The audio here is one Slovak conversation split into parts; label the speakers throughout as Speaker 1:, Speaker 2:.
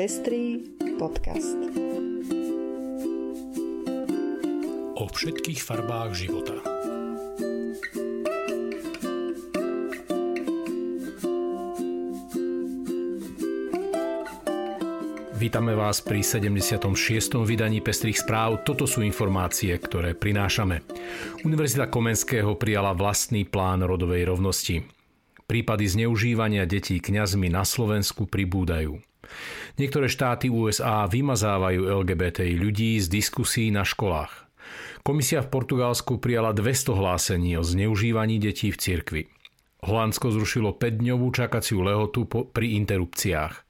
Speaker 1: Pestrý podcast.
Speaker 2: O všetkých farbách života. Vítame vás pri 76. vydaní Pestrých správ. Toto sú informácie, ktoré prinášame. Univerzita Komenského prijala vlastný plán rodovej rovnosti. Prípady zneužívania detí kňazmi na Slovensku pribúdajú. Niektoré štáty USA vymazávajú LGBTI ľudí z diskusí na školách. Komisia v Portugalsku prijala 200 hlásení o zneužívaní detí v cirkvi. Holandsko zrušilo 5-dňovú čakaciu lehotu pri interrupciách.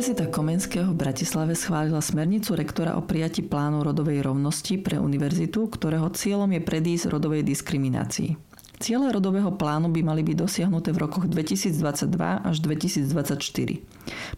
Speaker 3: Univerzita Komenského v Bratislave schválila smernicu rektora o prijati plánu rodovej rovnosti pre univerzitu, ktorého cieľom je predísť rodovej diskriminácii. Ciele rodového plánu by mali byť dosiahnuté v rokoch 2022 až 2024.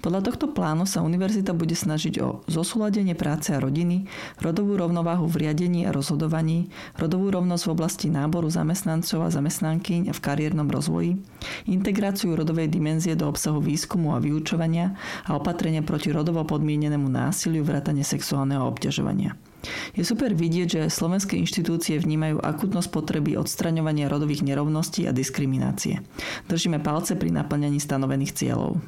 Speaker 3: Podľa tohto plánu sa univerzita bude snažiť o zosúladenie práce a rodiny, rodovú rovnováhu v riadení a rozhodovaní, rodovú rovnosť v oblasti náboru zamestnancov a zamestnankyň v kariérnom rozvoji, integráciu rodovej dimenzie do obsahu výskumu a vyučovania a opatrenia proti rodovo podmienenému násiliu vrátane sexuálneho obťažovania. Je super vidieť, že slovenské inštitúcie vnímajú akutnosť potreby odstraňovania rodových nerovností a diskriminácie. Držíme palce pri naplňaní stanovených cieľov.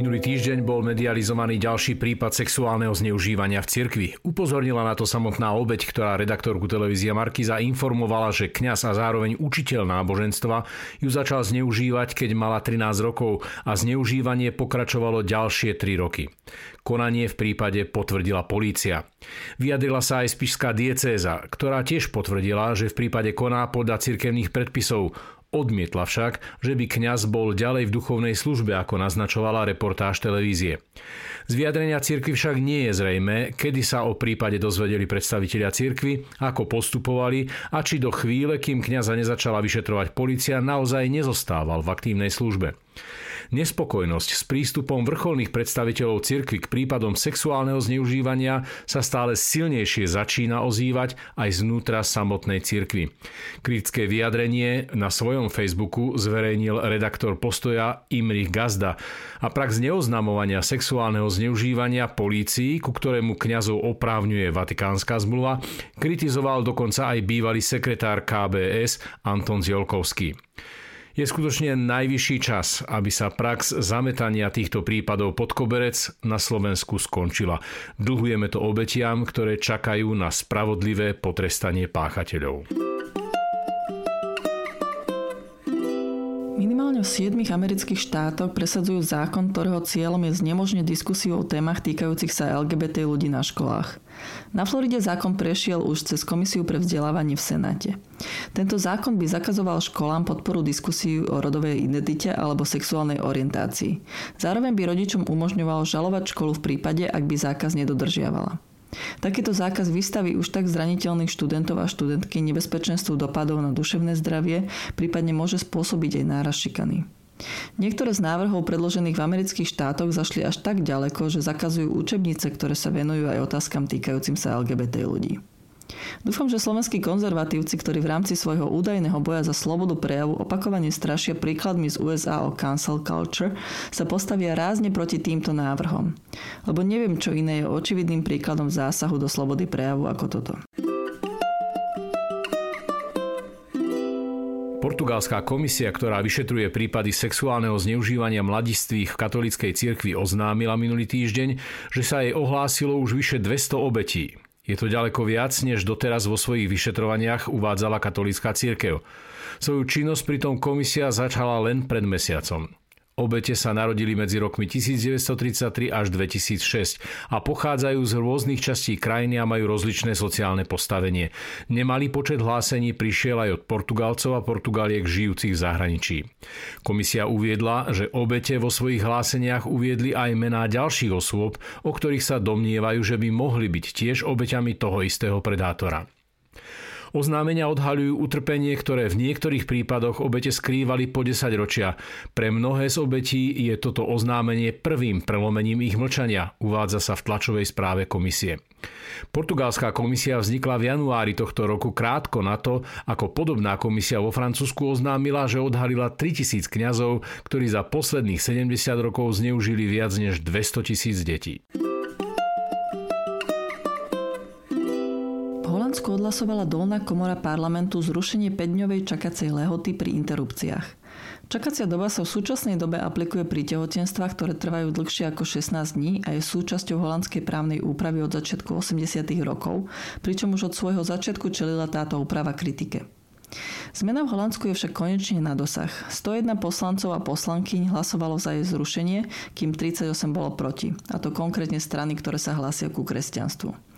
Speaker 2: Minulý týždeň bol medializovaný ďalší prípad sexuálneho zneužívania v cirkvi. Upozornila na to samotná obeď, ktorá redaktorku televízia Markiza informovala, že kňaz a zároveň učiteľ náboženstva ju začal zneužívať, keď mala 13 rokov a zneužívanie pokračovalo ďalšie 3 roky. Konanie v prípade potvrdila polícia. Vyjadrila sa aj spišská diecéza, ktorá tiež potvrdila, že v prípade koná podľa cirkevných predpisov Odmietla však, že by kňaz bol ďalej v duchovnej službe, ako naznačovala reportáž televízie. Z vyjadrenia cirkvi však nie je zrejme, kedy sa o prípade dozvedeli predstavitelia cirkvy, ako postupovali a či do chvíle, kým kňaza nezačala vyšetrovať policia, naozaj nezostával v aktívnej službe. Nespokojnosť s prístupom vrcholných predstaviteľov cirkvy k prípadom sexuálneho zneužívania sa stále silnejšie začína ozývať aj znútra samotnej cirkvy. Kritické vyjadrenie na svojom Facebooku zverejnil redaktor postoja Imrich Gazda a prax neoznamovania sexuálneho zneužívania polícii, ku ktorému kňazov oprávňuje Vatikánska zmluva, kritizoval dokonca aj bývalý sekretár KBS Anton Ziolkovský. Je skutočne najvyšší čas, aby sa prax zametania týchto prípadov pod koberec na Slovensku skončila. Dlhujeme to obetiam, ktoré čakajú na spravodlivé potrestanie páchateľov.
Speaker 3: Minimálne v 7 amerických štátoch presadzujú zákon, ktorého cieľom je znemožniť diskusiu o témach týkajúcich sa LGBT ľudí na školách. Na Floride zákon prešiel už cez Komisiu pre vzdelávanie v Senáte. Tento zákon by zakazoval školám podporu diskusiu o rodovej identite alebo sexuálnej orientácii. Zároveň by rodičom umožňoval žalovať školu v prípade, ak by zákaz nedodržiavala. Takýto zákaz vystaví už tak zraniteľných študentov a študentky nebezpečenstvu dopadov na duševné zdravie, prípadne môže spôsobiť aj náraz šikany. Niektoré z návrhov predložených v amerických štátoch zašli až tak ďaleko, že zakazujú učebnice, ktoré sa venujú aj otázkam týkajúcim sa LGBT ľudí. Dúfam, že slovenskí konzervatívci, ktorí v rámci svojho údajného boja za slobodu prejavu opakovane strašia príkladmi z USA o cancel culture, sa postavia rázne proti týmto návrhom. Lebo neviem, čo iné je očividným príkladom zásahu do slobody prejavu ako toto.
Speaker 2: Portugalská komisia, ktorá vyšetruje prípady sexuálneho zneužívania mladistvých v katolíckej cirkvi, oznámila minulý týždeň, že sa jej ohlásilo už vyše 200 obetí. Je to ďaleko viac, než doteraz vo svojich vyšetrovaniach uvádzala katolícka církev. Svoju činnosť pritom komisia začala len pred mesiacom. Obete sa narodili medzi rokmi 1933 až 2006 a pochádzajú z rôznych častí krajiny a majú rozličné sociálne postavenie. Nemalý počet hlásení prišiel aj od Portugalcov a Portugaliek žijúcich v zahraničí. Komisia uviedla, že obete vo svojich hláseniach uviedli aj mená ďalších osôb, o ktorých sa domnievajú, že by mohli byť tiež obeťami toho istého predátora. Oznámenia odhaľujú utrpenie, ktoré v niektorých prípadoch obete skrývali po 10 ročia. Pre mnohé z obetí je toto oznámenie prvým prelomením ich mlčania, uvádza sa v tlačovej správe komisie. Portugalská komisia vznikla v januári tohto roku krátko na to, ako podobná komisia vo Francúzsku oznámila, že odhalila 3000 kňazov, ktorí za posledných 70 rokov zneužili viac než 200 tisíc detí.
Speaker 3: Holandsku odhlasovala dolná komora parlamentu zrušenie 5-dňovej čakacej lehoty pri interrupciách. Čakacia doba sa v súčasnej dobe aplikuje pri tehotenstvách, ktoré trvajú dlhšie ako 16 dní a je súčasťou holandskej právnej úpravy od začiatku 80. rokov, pričom už od svojho začiatku čelila táto úprava kritike. Zmena v Holandsku je však konečne na dosah. 101 poslancov a poslankyň hlasovalo za jej zrušenie, kým 38 bolo proti. A to konkrétne strany, ktoré sa hlásia ku kresťanstvu.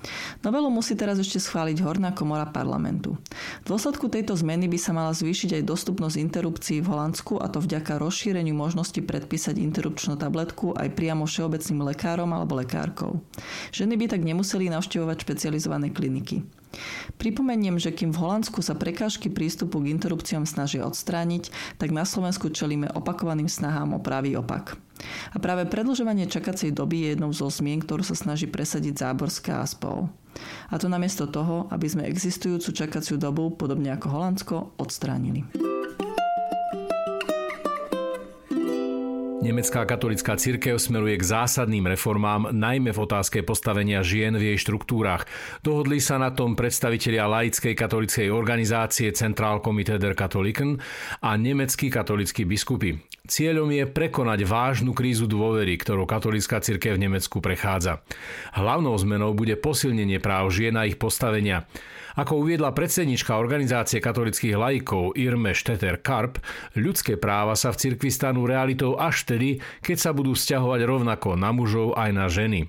Speaker 3: Novelu musí teraz ešte schváliť Horná komora parlamentu. V dôsledku tejto zmeny by sa mala zvýšiť aj dostupnosť interrupcií v Holandsku a to vďaka rozšíreniu možnosti predpísať interrupčnú tabletku aj priamo všeobecným lekárom alebo lekárkou. Ženy by tak nemuseli navštevovať špecializované kliniky. Pripomeniem, že kým v Holandsku sa prekážky prístupu k interrupciám snažia odstrániť, tak na Slovensku čelíme opakovaným snahám o pravý opak. A práve predlžovanie čakacej doby je jednou zo zmien, ktorú sa snaží presadiť Záborská a spol. A to namiesto toho, aby sme existujúcu čakaciu dobu, podobne ako Holandsko, odstránili.
Speaker 2: Nemecká katolická cirkev smeruje k zásadným reformám, najmä v otázke postavenia žien v jej štruktúrach. Dohodli sa na tom predstavitelia laickej katolickej organizácie Zentralkomitee der Katholiken a nemeckí katolickí biskupy. Cieľom je prekonať vážnu krízu dôvery, ktorou katolická cirkev v Nemecku prechádza. Hlavnou zmenou bude posilnenie práv žien a ich postavenia. Ako uviedla predsednička organizácie katolických laikov Irme Šteter Karp, ľudské práva sa v cirkvi stanú realitou až vtedy, keď sa budú vzťahovať rovnako na mužov aj na ženy.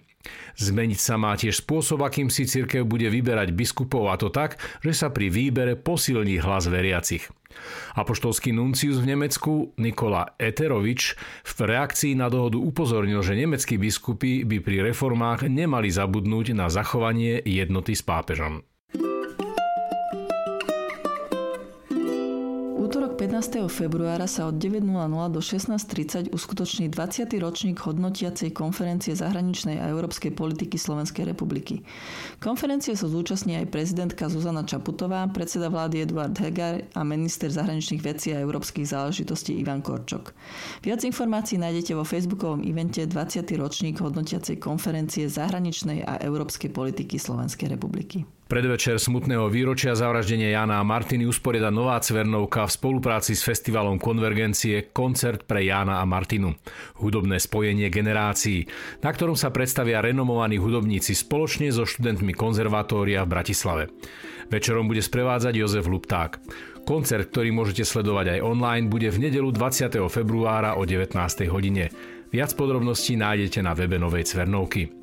Speaker 2: Zmeniť sa má tiež spôsob, akým si cirkev bude vyberať biskupov a to tak, že sa pri výbere posilní hlas veriacich. Apoštolský nuncius v Nemecku Nikola Eterovič v reakcii na dohodu upozornil, že nemeckí biskupy by pri reformách nemali zabudnúť na zachovanie jednoty s pápežom.
Speaker 3: Útorok 15. februára sa od 9.00 do 16.30 uskutoční 20. ročník hodnotiacej konferencie zahraničnej a európskej politiky Slovenskej republiky. Konferencie sa zúčastní aj prezidentka Zuzana Čaputová, predseda vlády Eduard Hegar a minister zahraničných vecí a európskych záležitostí Ivan Korčok. Viac informácií nájdete vo facebookovom evente 20. ročník hodnotiacej konferencie zahraničnej a európskej politiky Slovenskej republiky.
Speaker 2: Predvečer smutného výročia zavraždenia Jana a Martiny usporiada Nová Cvernovka v spolupráci s festivalom Konvergencie koncert pre Jána a Martinu. Hudobné spojenie generácií, na ktorom sa predstavia renomovaní hudobníci spoločne so študentmi konzervatória v Bratislave. Večerom bude sprevádzať Jozef Lupták. Koncert, ktorý môžete sledovať aj online, bude v nedelu 20. februára o 19. hodine. Viac podrobností nájdete na webe Novej Cvernovky.